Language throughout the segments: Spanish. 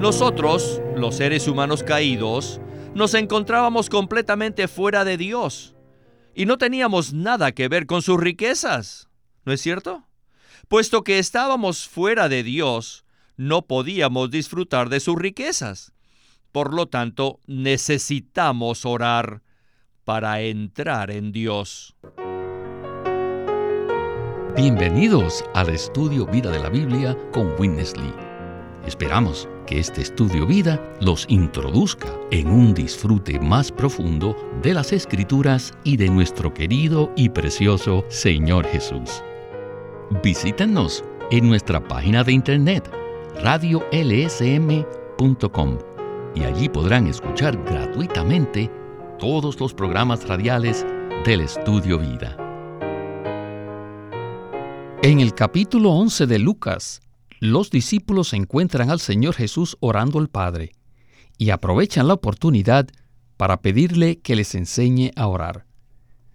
Nosotros, los seres humanos caídos, nos encontrábamos completamente fuera de Dios y no teníamos nada que ver con sus riquezas, ¿no es cierto? Puesto que estábamos fuera de Dios, no podíamos disfrutar de sus riquezas. Por lo tanto, necesitamos orar para entrar en Dios. Bienvenidos al estudio Vida de la Biblia con Winnesley. Esperamos que este estudio vida los introduzca en un disfrute más profundo de las escrituras y de nuestro querido y precioso Señor Jesús. Visítenos en nuestra página de internet radiolsm.com y allí podrán escuchar gratuitamente todos los programas radiales del estudio vida. En el capítulo 11 de Lucas, los discípulos encuentran al Señor Jesús orando al Padre y aprovechan la oportunidad para pedirle que les enseñe a orar.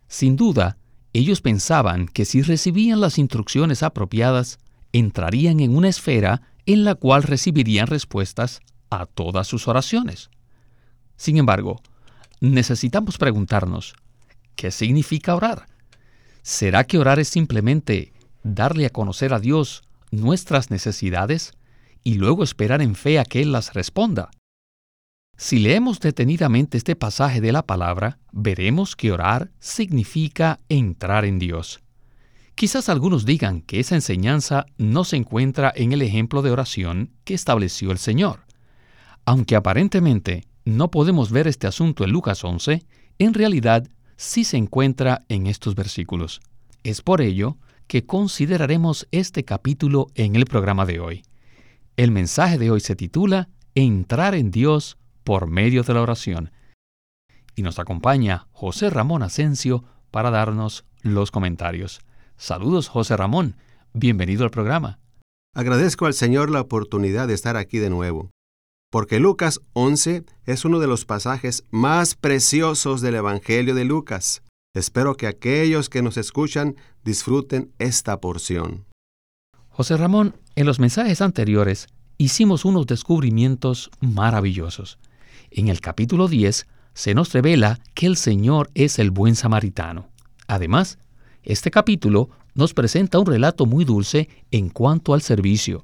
Sin duda, ellos pensaban que si recibían las instrucciones apropiadas, entrarían en una esfera en la cual recibirían respuestas a todas sus oraciones. Sin embargo, necesitamos preguntarnos, ¿qué significa orar? ¿Será que orar es simplemente darle a conocer a Dios nuestras necesidades y luego esperar en fe a que Él las responda. Si leemos detenidamente este pasaje de la palabra, veremos que orar significa entrar en Dios. Quizás algunos digan que esa enseñanza no se encuentra en el ejemplo de oración que estableció el Señor. Aunque aparentemente no podemos ver este asunto en Lucas 11, en realidad sí se encuentra en estos versículos. Es por ello que consideraremos este capítulo en el programa de hoy. El mensaje de hoy se titula Entrar en Dios por medio de la oración. Y nos acompaña José Ramón Asensio para darnos los comentarios. Saludos José Ramón, bienvenido al programa. Agradezco al Señor la oportunidad de estar aquí de nuevo, porque Lucas 11 es uno de los pasajes más preciosos del Evangelio de Lucas. Espero que aquellos que nos escuchan disfruten esta porción. José Ramón, en los mensajes anteriores hicimos unos descubrimientos maravillosos. En el capítulo 10 se nos revela que el Señor es el buen samaritano. Además, este capítulo nos presenta un relato muy dulce en cuanto al servicio,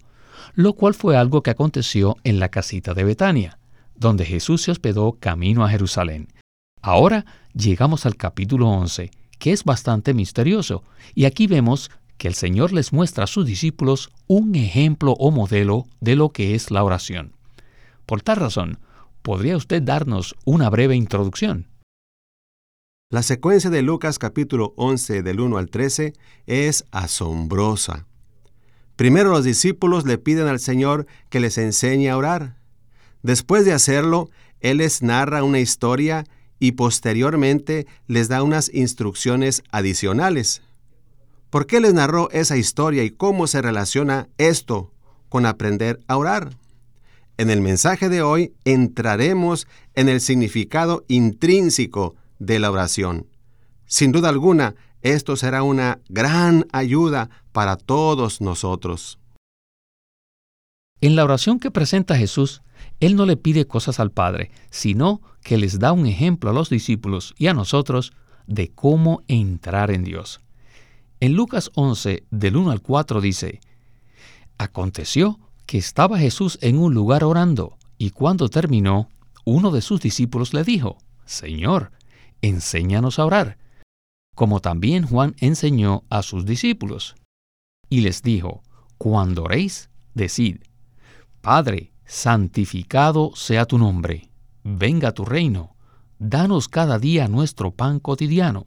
lo cual fue algo que aconteció en la casita de Betania, donde Jesús se hospedó camino a Jerusalén. Ahora llegamos al capítulo 11, que es bastante misterioso, y aquí vemos que el Señor les muestra a sus discípulos un ejemplo o modelo de lo que es la oración. Por tal razón, ¿podría usted darnos una breve introducción? La secuencia de Lucas capítulo 11 del 1 al 13 es asombrosa. Primero los discípulos le piden al Señor que les enseñe a orar. Después de hacerlo, Él les narra una historia y posteriormente les da unas instrucciones adicionales. ¿Por qué les narró esa historia y cómo se relaciona esto con aprender a orar? En el mensaje de hoy entraremos en el significado intrínseco de la oración. Sin duda alguna, esto será una gran ayuda para todos nosotros. En la oración que presenta Jesús, Él no le pide cosas al Padre, sino que les da un ejemplo a los discípulos y a nosotros de cómo entrar en Dios. En Lucas 11, del 1 al 4 dice, Aconteció que estaba Jesús en un lugar orando, y cuando terminó, uno de sus discípulos le dijo, Señor, enséñanos a orar, como también Juan enseñó a sus discípulos. Y les dijo, Cuando oréis, decid, Padre, santificado sea tu nombre venga tu reino, danos cada día nuestro pan cotidiano,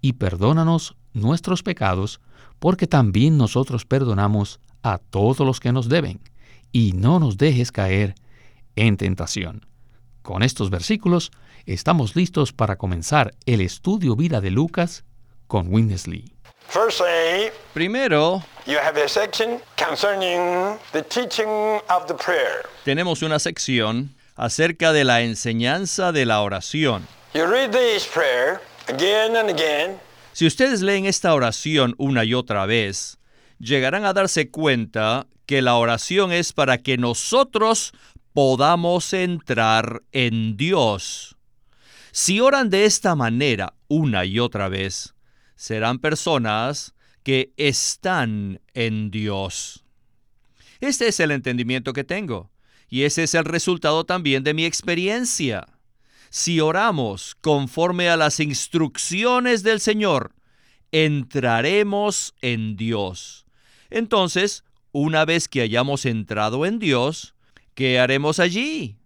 y perdónanos nuestros pecados, porque también nosotros perdonamos a todos los que nos deben, y no nos dejes caer en tentación. Con estos versículos estamos listos para comenzar el estudio vida de Lucas con Winnesley. Primero, tenemos una sección acerca de la enseñanza de la oración. Si ustedes leen esta oración una y otra vez, llegarán a darse cuenta que la oración es para que nosotros podamos entrar en Dios. Si oran de esta manera una y otra vez, serán personas que están en Dios. Este es el entendimiento que tengo, y ese es el resultado también de mi experiencia. Si oramos conforme a las instrucciones del Señor, entraremos en Dios. Entonces, una vez que hayamos entrado en Dios, ¿qué haremos allí?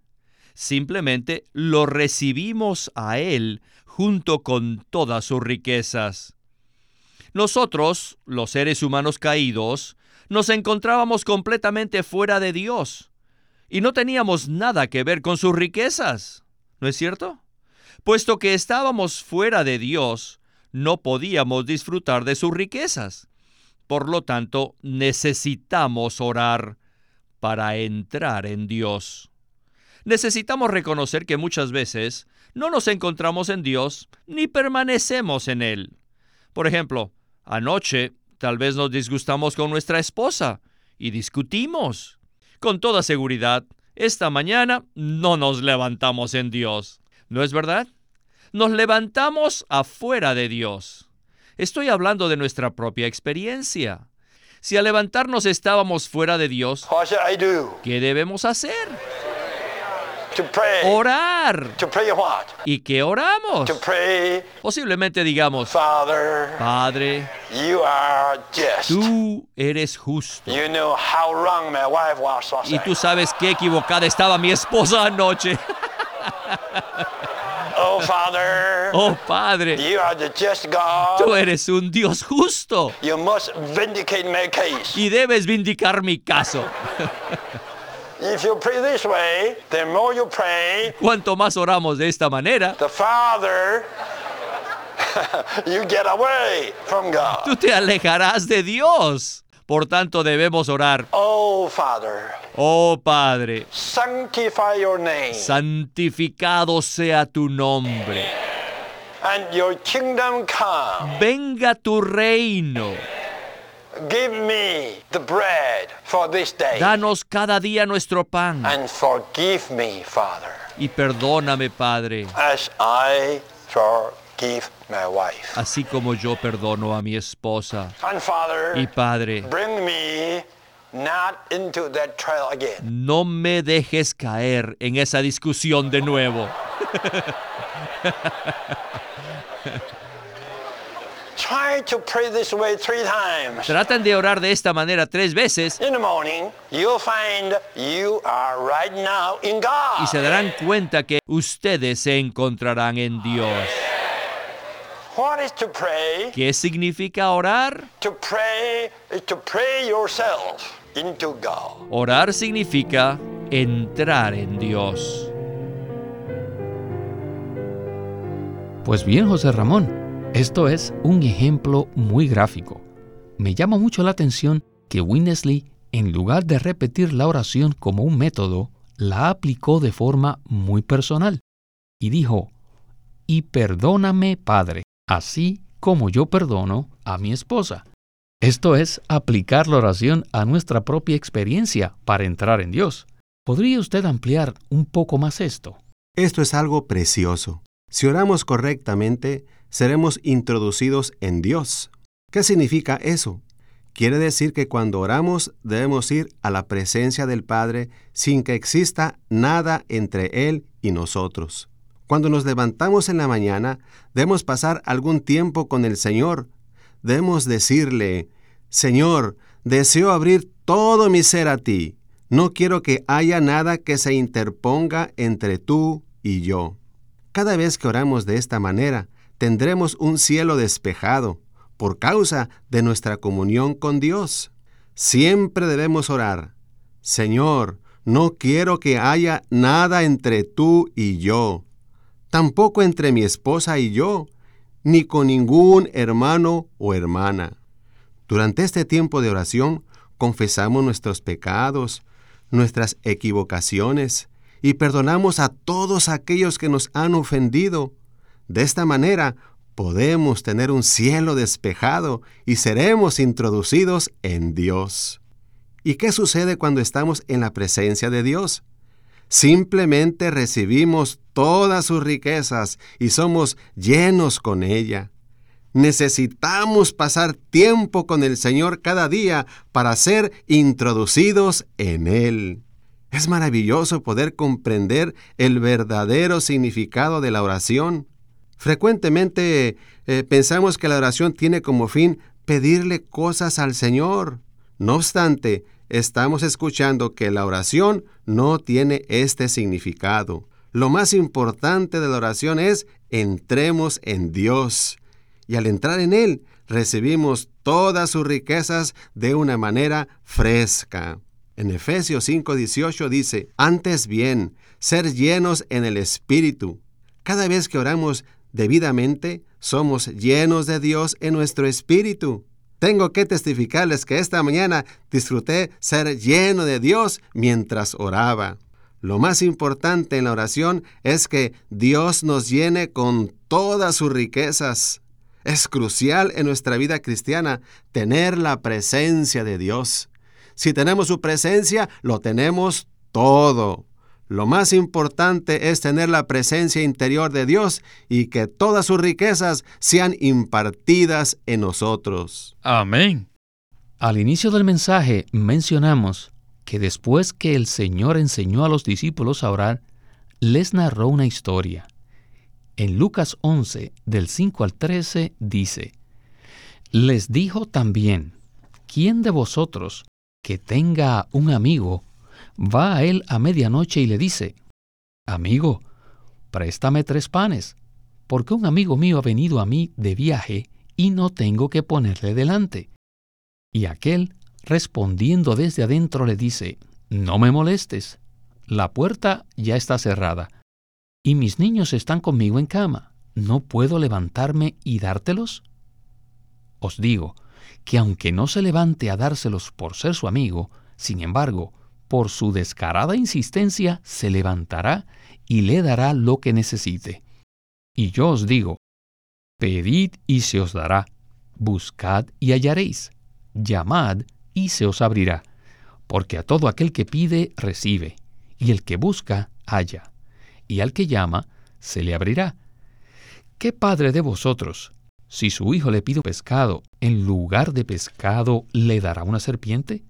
Simplemente lo recibimos a Él junto con todas sus riquezas. Nosotros, los seres humanos caídos, nos encontrábamos completamente fuera de Dios y no teníamos nada que ver con sus riquezas. ¿No es cierto? Puesto que estábamos fuera de Dios, no podíamos disfrutar de sus riquezas. Por lo tanto, necesitamos orar para entrar en Dios. Necesitamos reconocer que muchas veces no nos encontramos en Dios ni permanecemos en Él. Por ejemplo, anoche tal vez nos disgustamos con nuestra esposa y discutimos. Con toda seguridad, esta mañana no nos levantamos en Dios. ¿No es verdad? Nos levantamos afuera de Dios. Estoy hablando de nuestra propia experiencia. Si al levantarnos estábamos fuera de Dios, ¿qué debemos hacer? Orar. ¿Y qué oramos? Posiblemente digamos, Padre, tú eres justo. Y tú sabes qué equivocada estaba mi esposa anoche. Oh, Father. Oh Padre, You are the just God. tú eres un Dios justo You must vindicate my case. y debes vindicar mi caso. If you pray this way, the more you pray, Cuanto más oramos de esta manera, the farther you get away from God. tú te alejarás de Dios. Por tanto, debemos orar. Oh, Father, Oh Padre, sanctify your name, santificado sea tu nombre. and your kingdom come. Venga tu reino. Give me the bread for this day, Danos cada día nuestro pan. and forgive me, Father, Y perdóname, Padre, as I forgive my wife. así como yo perdono a mi esposa. And Father, Y Padre, bring me not into that trial again. no me dejes caer en esa discusión de nuevo. Try to pray this way three times. Traten de orar de esta manera tres veces In the morning, you'll find you are right now in God. y se darán cuenta que ustedes se encontrarán en Dios. What is to pray? ¿Qué significa orar? To pray is to pray yourself into God. Orar significa entrar en Dios. Pues bien, José Ramón, esto es un ejemplo muy gráfico. Me llama mucho la atención que Winnesley, en lugar de repetir la oración como un método, la aplicó de forma muy personal y dijo, y perdóname, Padre, así como yo perdono a mi esposa. Esto es aplicar la oración a nuestra propia experiencia para entrar en Dios. ¿Podría usted ampliar un poco más esto? Esto es algo precioso. Si oramos correctamente, seremos introducidos en Dios. ¿Qué significa eso? Quiere decir que cuando oramos debemos ir a la presencia del Padre sin que exista nada entre Él y nosotros. Cuando nos levantamos en la mañana, debemos pasar algún tiempo con el Señor. Debemos decirle, Señor, deseo abrir todo mi ser a ti. No quiero que haya nada que se interponga entre tú y yo. Cada vez que oramos de esta manera, tendremos un cielo despejado por causa de nuestra comunión con Dios. Siempre debemos orar, Señor, no quiero que haya nada entre tú y yo, tampoco entre mi esposa y yo, ni con ningún hermano o hermana. Durante este tiempo de oración, confesamos nuestros pecados, nuestras equivocaciones, y perdonamos a todos aquellos que nos han ofendido. De esta manera podemos tener un cielo despejado y seremos introducidos en Dios. ¿Y qué sucede cuando estamos en la presencia de Dios? Simplemente recibimos todas sus riquezas y somos llenos con ella. Necesitamos pasar tiempo con el Señor cada día para ser introducidos en Él. Es maravilloso poder comprender el verdadero significado de la oración. Frecuentemente eh, pensamos que la oración tiene como fin pedirle cosas al Señor. No obstante, estamos escuchando que la oración no tiene este significado. Lo más importante de la oración es entremos en Dios. Y al entrar en Él, recibimos todas sus riquezas de una manera fresca. En Efesios 5:18 dice, antes bien, ser llenos en el Espíritu. Cada vez que oramos debidamente, somos llenos de Dios en nuestro espíritu. Tengo que testificarles que esta mañana disfruté ser lleno de Dios mientras oraba. Lo más importante en la oración es que Dios nos llene con todas sus riquezas. Es crucial en nuestra vida cristiana tener la presencia de Dios. Si tenemos su presencia, lo tenemos todo. Lo más importante es tener la presencia interior de Dios y que todas sus riquezas sean impartidas en nosotros. Amén. Al inicio del mensaje mencionamos que después que el Señor enseñó a los discípulos a orar, les narró una historia. En Lucas 11, del 5 al 13, dice, Les dijo también, ¿quién de vosotros que tenga un amigo, va a él a medianoche y le dice, Amigo, préstame tres panes, porque un amigo mío ha venido a mí de viaje y no tengo que ponerle delante. Y aquel, respondiendo desde adentro, le dice, No me molestes, la puerta ya está cerrada, y mis niños están conmigo en cama, ¿no puedo levantarme y dártelos? Os digo, que aunque no se levante a dárselos por ser su amigo, sin embargo, por su descarada insistencia se levantará y le dará lo que necesite. Y yo os digo, pedid y se os dará, buscad y hallaréis, llamad y se os abrirá, porque a todo aquel que pide recibe, y el que busca halla, y al que llama se le abrirá. ¿Qué padre de vosotros, si su hijo le pide pescado, en lugar de pescado le dará una serpiente?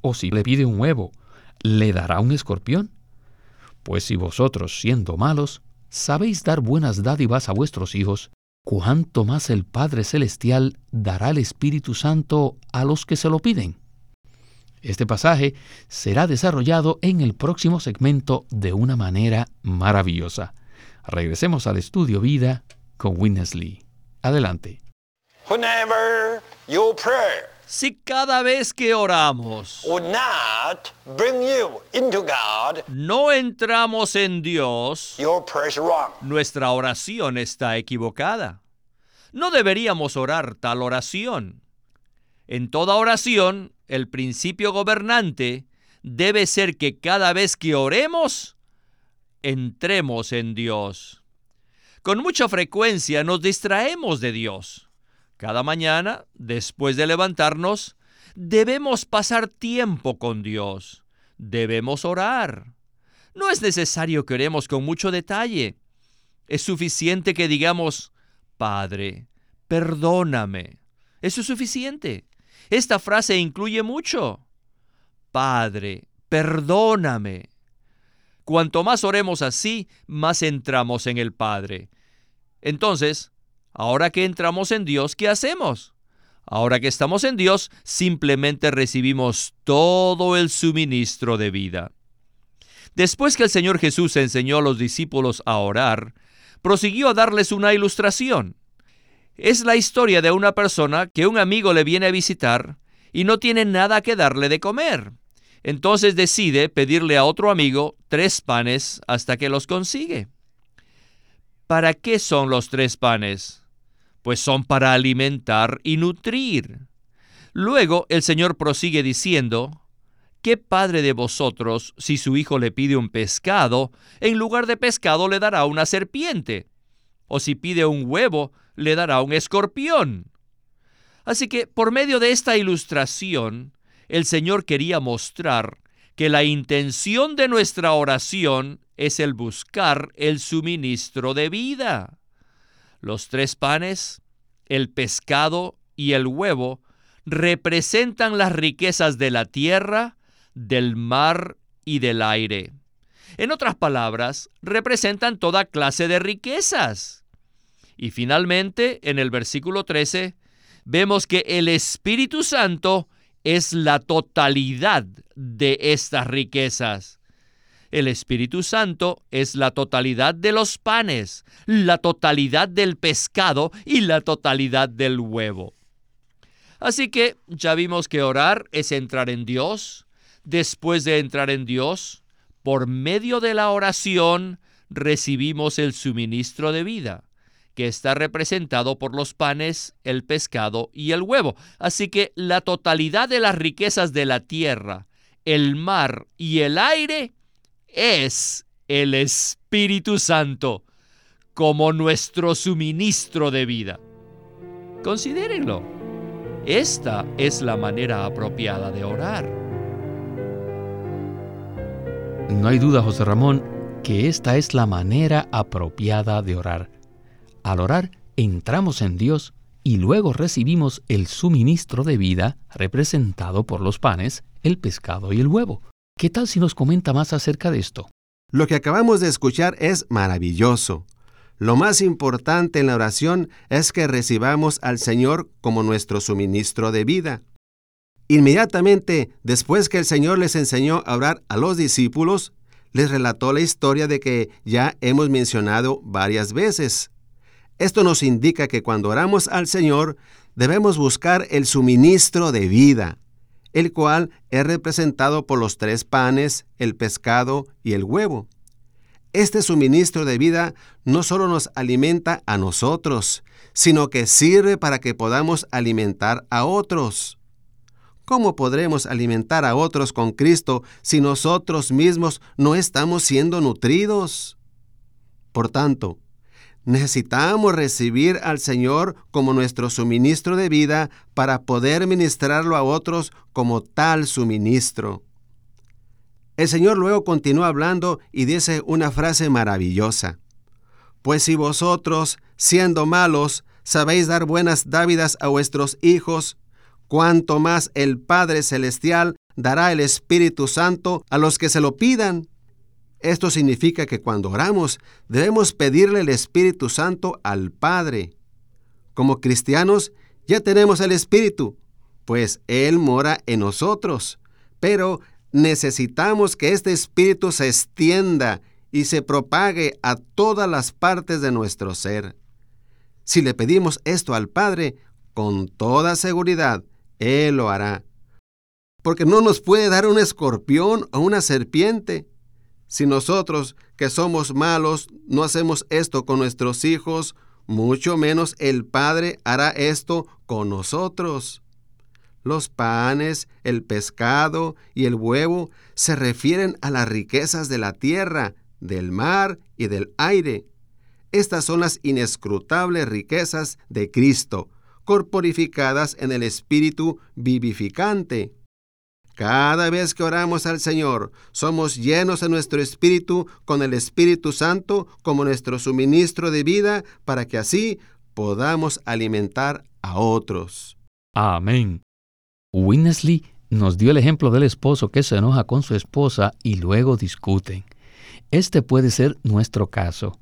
¿O si le pide un huevo, le dará un escorpión? Pues si vosotros, siendo malos, sabéis dar buenas dádivas a vuestros hijos, ¿cuánto más el Padre Celestial dará el Espíritu Santo a los que se lo piden? Este pasaje será desarrollado en el próximo segmento de una manera maravillosa. Regresemos al estudio vida con Witness Lee. Adelante. Whenever Si cada vez que oramos would not bring you into God, no entramos en Dios, your wrong. nuestra oración está equivocada. No deberíamos orar tal oración. En toda oración, el principio gobernante debe ser que cada vez que oremos, entremos en Dios. Con mucha frecuencia nos distraemos de Dios. Cada mañana, después de levantarnos, debemos pasar tiempo con Dios. Debemos orar. No es necesario que oremos con mucho detalle. Es suficiente que digamos, Padre, perdóname. Eso es suficiente. Esta frase incluye mucho. Padre, perdóname. Cuanto más oremos así, más entramos en el Padre. Entonces, ahora que entramos en Dios, ¿qué hacemos? Ahora que estamos en Dios, simplemente recibimos todo el suministro de vida. Después que el Señor Jesús enseñó a los discípulos a orar, prosiguió a darles una ilustración. Es la historia de una persona que un amigo le viene a visitar y no tiene nada que darle de comer. Entonces decide pedirle a otro amigo tres panes hasta que los consigue. ¿Para qué son los tres panes? Pues son para alimentar y nutrir. Luego el Señor prosigue diciendo, ¿qué padre de vosotros, si su hijo le pide un pescado, en lugar de pescado le dará una serpiente? O si pide un huevo, le dará un escorpión. Así que por medio de esta ilustración, el Señor quería mostrar que la intención de nuestra oración es el buscar el suministro de vida. Los tres panes, el pescado y el huevo representan las riquezas de la tierra, del mar y del aire. En otras palabras, representan toda clase de riquezas. Y finalmente, en el versículo 13, vemos que el Espíritu Santo es la totalidad de estas riquezas. El Espíritu Santo es la totalidad de los panes, la totalidad del pescado y la totalidad del huevo. Así que ya vimos que orar es entrar en Dios. Después de entrar en Dios, por medio de la oración recibimos el suministro de vida que está representado por los panes, el pescado y el huevo. Así que la totalidad de las riquezas de la tierra, el mar y el aire es el Espíritu Santo como nuestro suministro de vida. Considérenlo. Esta es la manera apropiada de orar. No hay duda, José Ramón, que esta es la manera apropiada de orar. Al orar, entramos en Dios y luego recibimos el suministro de vida representado por los panes, el pescado y el huevo. ¿Qué tal si nos comenta más acerca de esto? Lo que acabamos de escuchar es maravilloso. Lo más importante en la oración es que recibamos al Señor como nuestro suministro de vida. Inmediatamente después que el Señor les enseñó a orar a los discípulos, les relató la historia de que ya hemos mencionado varias veces. Esto nos indica que cuando oramos al Señor debemos buscar el suministro de vida, el cual es representado por los tres panes, el pescado y el huevo. Este suministro de vida no solo nos alimenta a nosotros, sino que sirve para que podamos alimentar a otros. ¿Cómo podremos alimentar a otros con Cristo si nosotros mismos no estamos siendo nutridos? Por tanto, Necesitamos recibir al Señor como nuestro suministro de vida para poder ministrarlo a otros como tal suministro. El Señor luego continúa hablando y dice una frase maravillosa. Pues si vosotros, siendo malos, sabéis dar buenas dávidas a vuestros hijos, cuánto más el Padre Celestial dará el Espíritu Santo a los que se lo pidan. Esto significa que cuando oramos debemos pedirle el Espíritu Santo al Padre. Como cristianos ya tenemos el Espíritu, pues Él mora en nosotros, pero necesitamos que este Espíritu se extienda y se propague a todas las partes de nuestro ser. Si le pedimos esto al Padre, con toda seguridad, Él lo hará. Porque no nos puede dar un escorpión o una serpiente. Si nosotros, que somos malos, no hacemos esto con nuestros hijos, mucho menos el Padre hará esto con nosotros. Los panes, el pescado y el huevo se refieren a las riquezas de la tierra, del mar y del aire. Estas son las inescrutables riquezas de Cristo, corporificadas en el Espíritu vivificante. Cada vez que oramos al Señor, somos llenos en nuestro espíritu con el Espíritu Santo como nuestro suministro de vida para que así podamos alimentar a otros. Amén. Winnesley nos dio el ejemplo del esposo que se enoja con su esposa y luego discuten. Este puede ser nuestro caso.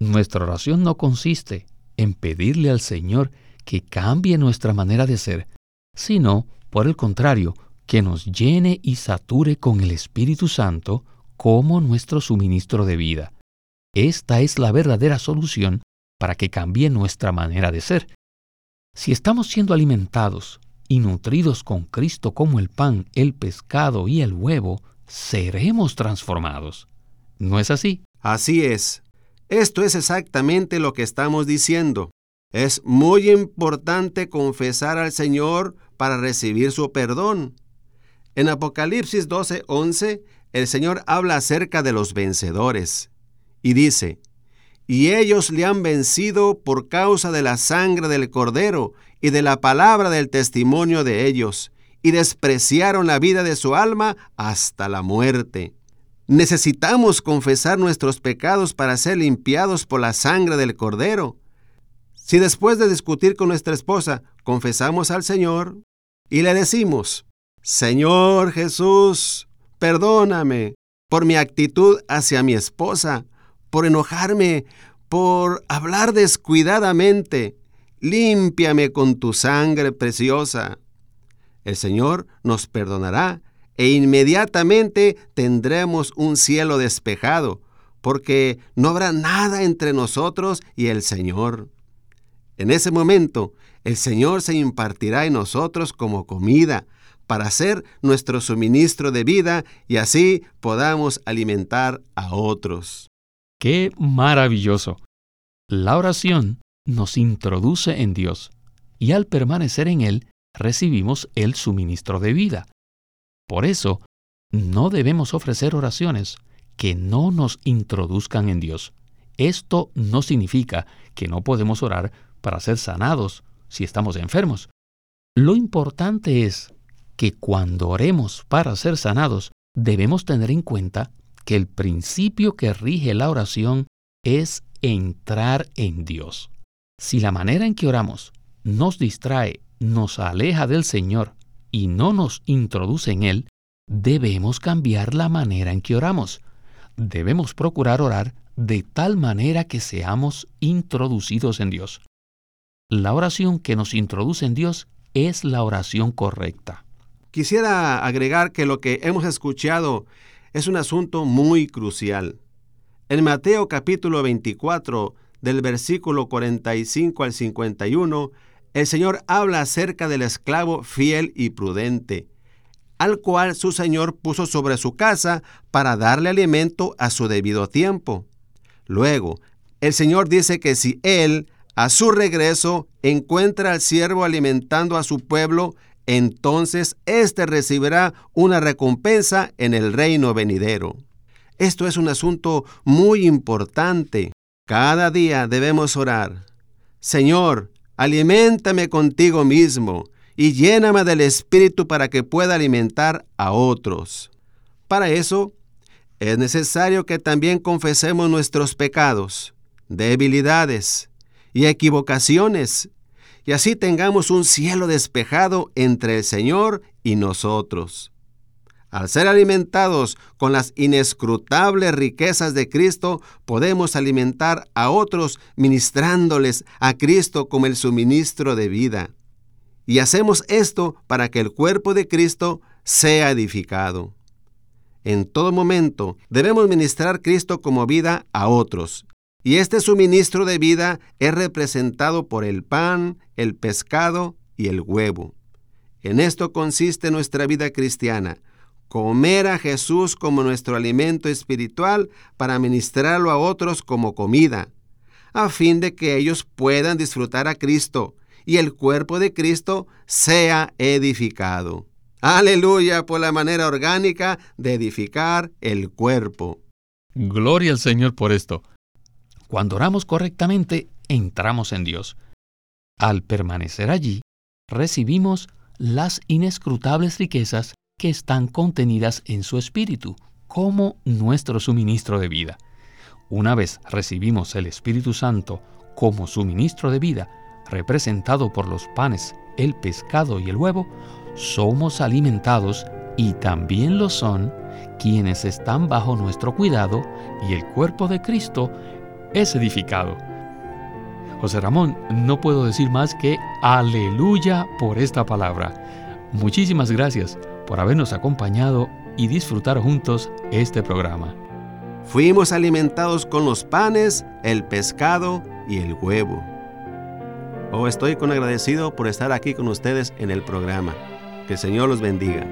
Nuestra oración no consiste en pedirle al Señor que cambie nuestra manera de ser, sino, por el contrario, que nos llene y sature con el Espíritu Santo como nuestro suministro de vida. Esta es la verdadera solución para que cambie nuestra manera de ser. Si estamos siendo alimentados y nutridos con Cristo como el pan, el pescado y el huevo, seremos transformados. ¿No es así? Así es. Esto es exactamente lo que estamos diciendo. Es muy importante confesar al Señor para recibir su perdón. En Apocalipsis 12:11, el Señor habla acerca de los vencedores y dice, y ellos le han vencido por causa de la sangre del cordero y de la palabra del testimonio de ellos, y despreciaron la vida de su alma hasta la muerte. Necesitamos confesar nuestros pecados para ser limpiados por la sangre del Cordero. Si después de discutir con nuestra esposa confesamos al Señor y le decimos, Señor Jesús, perdóname por mi actitud hacia mi esposa, por enojarme, por hablar descuidadamente, límpiame con tu sangre preciosa. El Señor nos perdonará e inmediatamente tendremos un cielo despejado, porque no habrá nada entre nosotros y el Señor. En ese momento, el Señor se impartirá en nosotros como comida, para ser nuestro suministro de vida y así podamos alimentar a otros. ¡Qué maravilloso! La oración nos introduce en Dios y al permanecer en Él recibimos el suministro de vida. Por eso, no debemos ofrecer oraciones que no nos introduzcan en Dios. Esto no significa que no podemos orar para ser sanados si estamos enfermos. Lo importante es que cuando oremos para ser sanados, debemos tener en cuenta que el principio que rige la oración es entrar en Dios. Si la manera en que oramos nos distrae, nos aleja del Señor y no nos introduce en Él, debemos cambiar la manera en que oramos. Debemos procurar orar de tal manera que seamos introducidos en Dios. La oración que nos introduce en Dios es la oración correcta. Quisiera agregar que lo que hemos escuchado es un asunto muy crucial. En Mateo capítulo 24, del versículo 45 al 51, el Señor habla acerca del esclavo fiel y prudente, al cual su Señor puso sobre su casa para darle alimento a su debido tiempo. Luego, el Señor dice que si Él, a su regreso, encuentra al siervo alimentando a su pueblo, entonces éste recibirá una recompensa en el reino venidero. Esto es un asunto muy importante. Cada día debemos orar. Señor, aliméntame contigo mismo y lléname del Espíritu para que pueda alimentar a otros. Para eso, es necesario que también confesemos nuestros pecados, debilidades y equivocaciones, y así tengamos un cielo despejado entre el Señor y nosotros. Al ser alimentados con las inescrutables riquezas de Cristo, podemos alimentar a otros ministrándoles a Cristo como el suministro de vida. Y hacemos esto para que el cuerpo de Cristo sea edificado. En todo momento debemos ministrar Cristo como vida a otros. Y este suministro de vida es representado por el pan, el pescado y el huevo. En esto consiste nuestra vida cristiana comer a Jesús como nuestro alimento espiritual para ministrarlo a otros como comida, a fin de que ellos puedan disfrutar a Cristo y el cuerpo de Cristo sea edificado. Aleluya por la manera orgánica de edificar el cuerpo. Gloria al Señor por esto. Cuando oramos correctamente, entramos en Dios. Al permanecer allí, recibimos las inescrutables riquezas que están contenidas en su espíritu, como nuestro suministro de vida. Una vez recibimos el Espíritu Santo como suministro de vida, representado por los panes, el pescado y el huevo, somos alimentados y también lo son quienes están bajo nuestro cuidado y el cuerpo de Cristo es edificado. José Ramón, no puedo decir más que aleluya por esta palabra. Muchísimas gracias por habernos acompañado y disfrutar juntos este programa. Fuimos alimentados con los panes, el pescado y el huevo. Oh, estoy con agradecido por estar aquí con ustedes en el programa. Que el Señor los bendiga.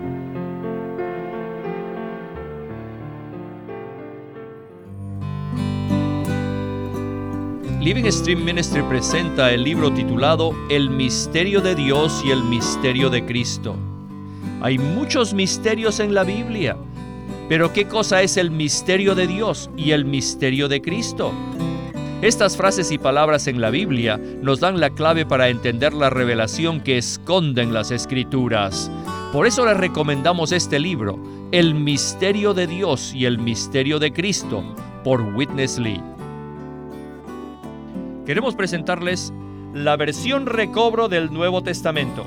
Living Stream Ministry presenta el libro titulado El misterio de Dios y el misterio de Cristo. Hay muchos misterios en la Biblia, pero ¿qué cosa es el misterio de Dios y el misterio de Cristo? Estas frases y palabras en la Biblia nos dan la clave para entender la revelación que esconden las escrituras. Por eso les recomendamos este libro, El Misterio de Dios y el Misterio de Cristo, por Witness Lee. Queremos presentarles la versión recobro del Nuevo Testamento.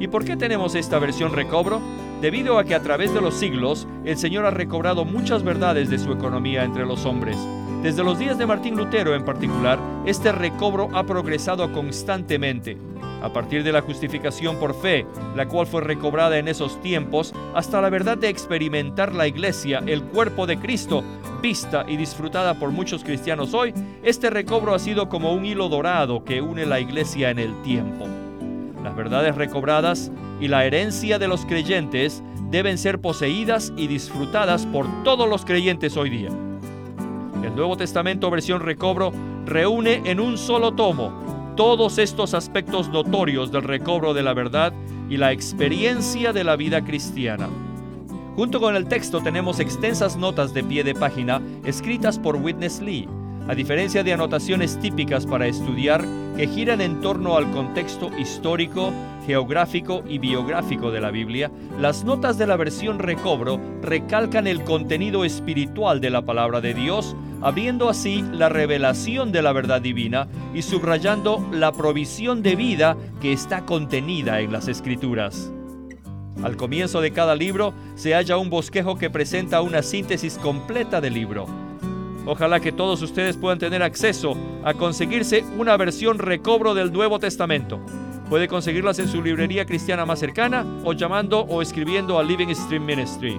¿Y por qué tenemos esta versión recobro? Debido a que a través de los siglos el Señor ha recobrado muchas verdades de su economía entre los hombres. Desde los días de Martín Lutero en particular, este recobro ha progresado constantemente. A partir de la justificación por fe, la cual fue recobrada en esos tiempos, hasta la verdad de experimentar la iglesia, el cuerpo de Cristo, vista y disfrutada por muchos cristianos hoy, este recobro ha sido como un hilo dorado que une la iglesia en el tiempo. Las verdades recobradas y la herencia de los creyentes deben ser poseídas y disfrutadas por todos los creyentes hoy día. El Nuevo Testamento versión recobro reúne en un solo tomo todos estos aspectos notorios del recobro de la verdad y la experiencia de la vida cristiana. Junto con el texto tenemos extensas notas de pie de página escritas por Witness Lee, a diferencia de anotaciones típicas para estudiar que giran en torno al contexto histórico, geográfico y biográfico de la Biblia, las notas de la versión recobro recalcan el contenido espiritual de la palabra de Dios, abriendo así la revelación de la verdad divina y subrayando la provisión de vida que está contenida en las escrituras. Al comienzo de cada libro se halla un bosquejo que presenta una síntesis completa del libro Ojalá que todos ustedes puedan tener acceso a conseguirse una versión recobro del Nuevo Testamento. Puede conseguirlas en su librería cristiana más cercana o llamando o escribiendo a Living Stream Ministry.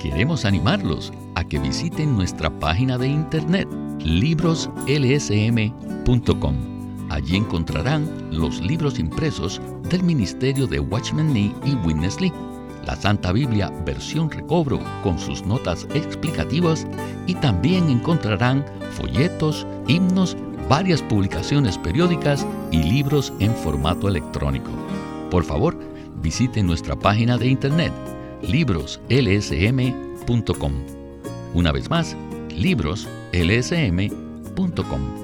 Queremos animarlos a que visiten nuestra página de internet libroslsm.com. Allí encontrarán los libros impresos del Ministerio de Watchman Nee y Witness Lee la Santa Biblia versión recobro con sus notas explicativas y también encontrarán folletos, himnos, varias publicaciones periódicas y libros en formato electrónico. Por favor, visite nuestra página de internet libroslsm.com. Una vez más, libroslsm.com.